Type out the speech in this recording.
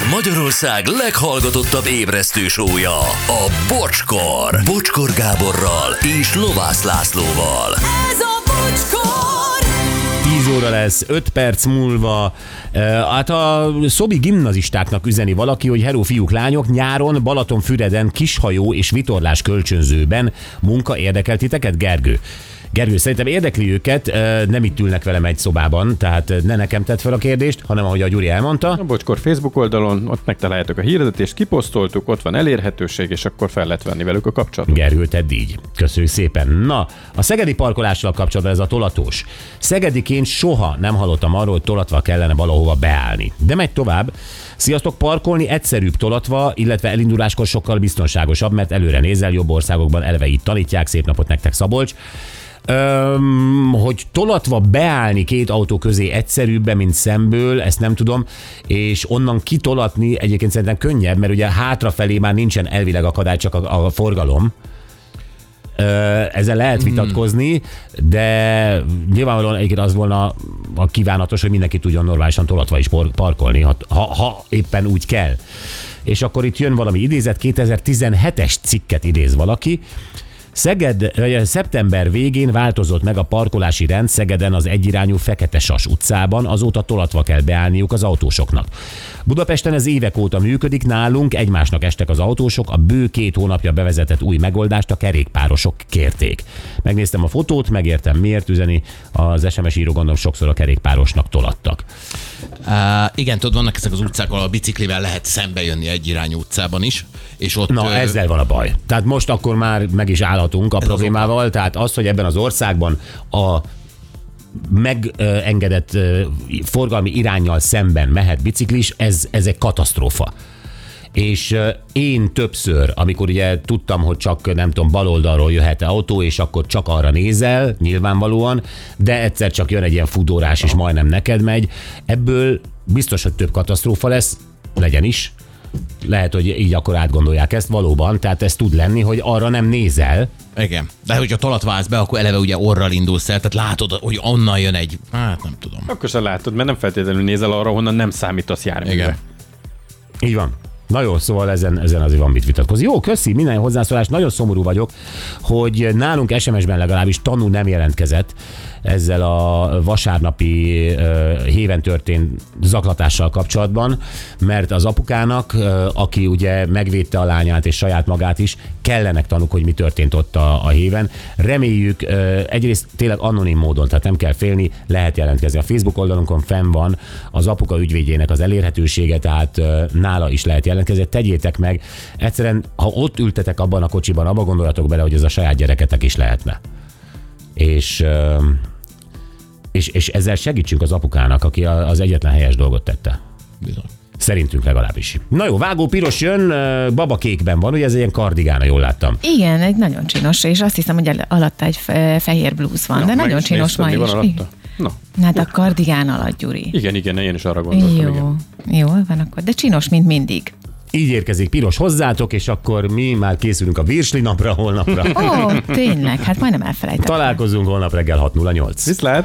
Ez Magyarország leghallgatottabb ébresztő sója, a Bocskor. Bocskor Gáborral és Lovász Lászlóval. Ez a bocskor! 10 óra lesz, 5 perc múlva. Hát a szobi gimnazistáknak üzeni valaki, hogy hello fiúk, lányok, nyáron Balatonfüreden kishajó és vitorlás kölcsönzőben munka érdekelt titeket, Gergő? Gergő, szerintem érdekli őket, nem itt ülnek velem egy szobában, tehát ne nekem tett fel a kérdést, hanem ahogy a Gyuri elmondta. A Bocskor Facebook oldalon, ott megtaláljátok a hirdetést, kiposztoltuk, ott van elérhetőség, és akkor fel lehet venni velük a kapcsolatot. Gergő, tedd így. Köszönjük szépen. Na, a szegedi parkolással kapcsolatban ez a tolatós. Szegediként soha nem hallottam arról, hogy tolatva kellene valahova beállni. De megy tovább. Sziasztok, parkolni egyszerűbb tolatva, illetve elinduláskor sokkal biztonságosabb, mert előre nézel, jobb országokban eleve így tanítják. Szép napot nektek, Szabolcs. Öm, hogy tolatva beállni két autó közé egyszerűbben, mint szemből, ezt nem tudom, és onnan kitolatni egyébként szerintem könnyebb, mert ugye hátrafelé már nincsen elvileg akadály, csak a, a forgalom. Ezzel lehet vitatkozni, de nyilvánvalóan egyébként az volna a kívánatos, hogy mindenki tudjon normálisan tolatva is parkolni, ha, ha, ha éppen úgy kell. És akkor itt jön valami idézet, 2017-es cikket idéz valaki, Szeged, vagy szeptember végén változott meg a parkolási rend Szegeden az egyirányú Fekete Sas utcában, azóta tolatva kell beállniuk az autósoknak. Budapesten ez évek óta működik, nálunk egymásnak estek az autósok, a bő két hónapja bevezetett új megoldást a kerékpárosok kérték. Megnéztem a fotót, megértem miért üzeni, az SMS író gondolom sokszor a kerékpárosnak tolattak. Uh, igen, tudod, vannak ezek az utcák, ahol a biciklivel lehet szembe jönni egy irányú utcában is, és ott... Na, ezzel van a baj. Tehát most akkor már meg is állhatunk a az problémával, tehát az, hogy ebben az országban a megengedett forgalmi irányjal szemben mehet biciklis, ez, ez egy katasztrófa. És én többször, amikor ugye tudtam, hogy csak nem tudom, baloldalról jöhet autó, és akkor csak arra nézel, nyilvánvalóan, de egyszer csak jön egy ilyen fudórás, és majdnem neked megy, ebből biztos, hogy több katasztrófa lesz, legyen is, lehet, hogy így akkor átgondolják ezt valóban, tehát ez tud lenni, hogy arra nem nézel, Igen. De hogyha tolatva állsz be, akkor eleve ugye orral indulsz el, tehát látod, hogy onnan jön egy... Hát nem tudom. Akkor se látod, mert nem feltétlenül nézel arra, honnan nem számítasz járműve. Igen. Így van. Na jó, szóval ezen, ezen azért van mit vitatkozni. Jó, köszi, minden hozzászólás. Nagyon szomorú vagyok, hogy nálunk SMS-ben legalábbis tanú nem jelentkezett ezzel a vasárnapi uh, héven történt zaklatással kapcsolatban, mert az apukának, uh, aki ugye megvédte a lányát és saját magát is, kellenek tanúk, hogy mi történt ott a, a héven. Reméljük, uh, egyrészt tényleg anonim módon, tehát nem kell félni, lehet jelentkezni. A Facebook oldalunkon fenn van az apuka ügyvédjének az elérhetősége, tehát uh, nála is lehet jelentkezni. Tegyétek meg. Egyszerűen, ha ott ültetek abban a kocsiban, abba gondoljatok bele, hogy ez a saját gyereketek is lehetne. És és, és ezzel segítsünk az apukának, aki az egyetlen helyes dolgot tette. Bizony. Szerintünk legalábbis. Na jó, vágó piros jön, babakékben van, ugye ez egy ilyen kardigána, jól láttam. Igen, egy nagyon csinos, és azt hiszem, hogy alatta egy fe- fehér blúz van, Na, de nagyon csinos ma is. van alatta? Na, Hát a kardigán alatt, Gyuri. igen, igen, én is arra gondoltam. Igen. Jó, jó van akkor, de csinos, mint mindig. Így érkezik piros hozzátok, és akkor mi már készülünk a virsli napra, holnapra. Ó, tényleg, hát majdnem elfelejtettem. Találkozunk holnap reggel 6.08. Viszlát!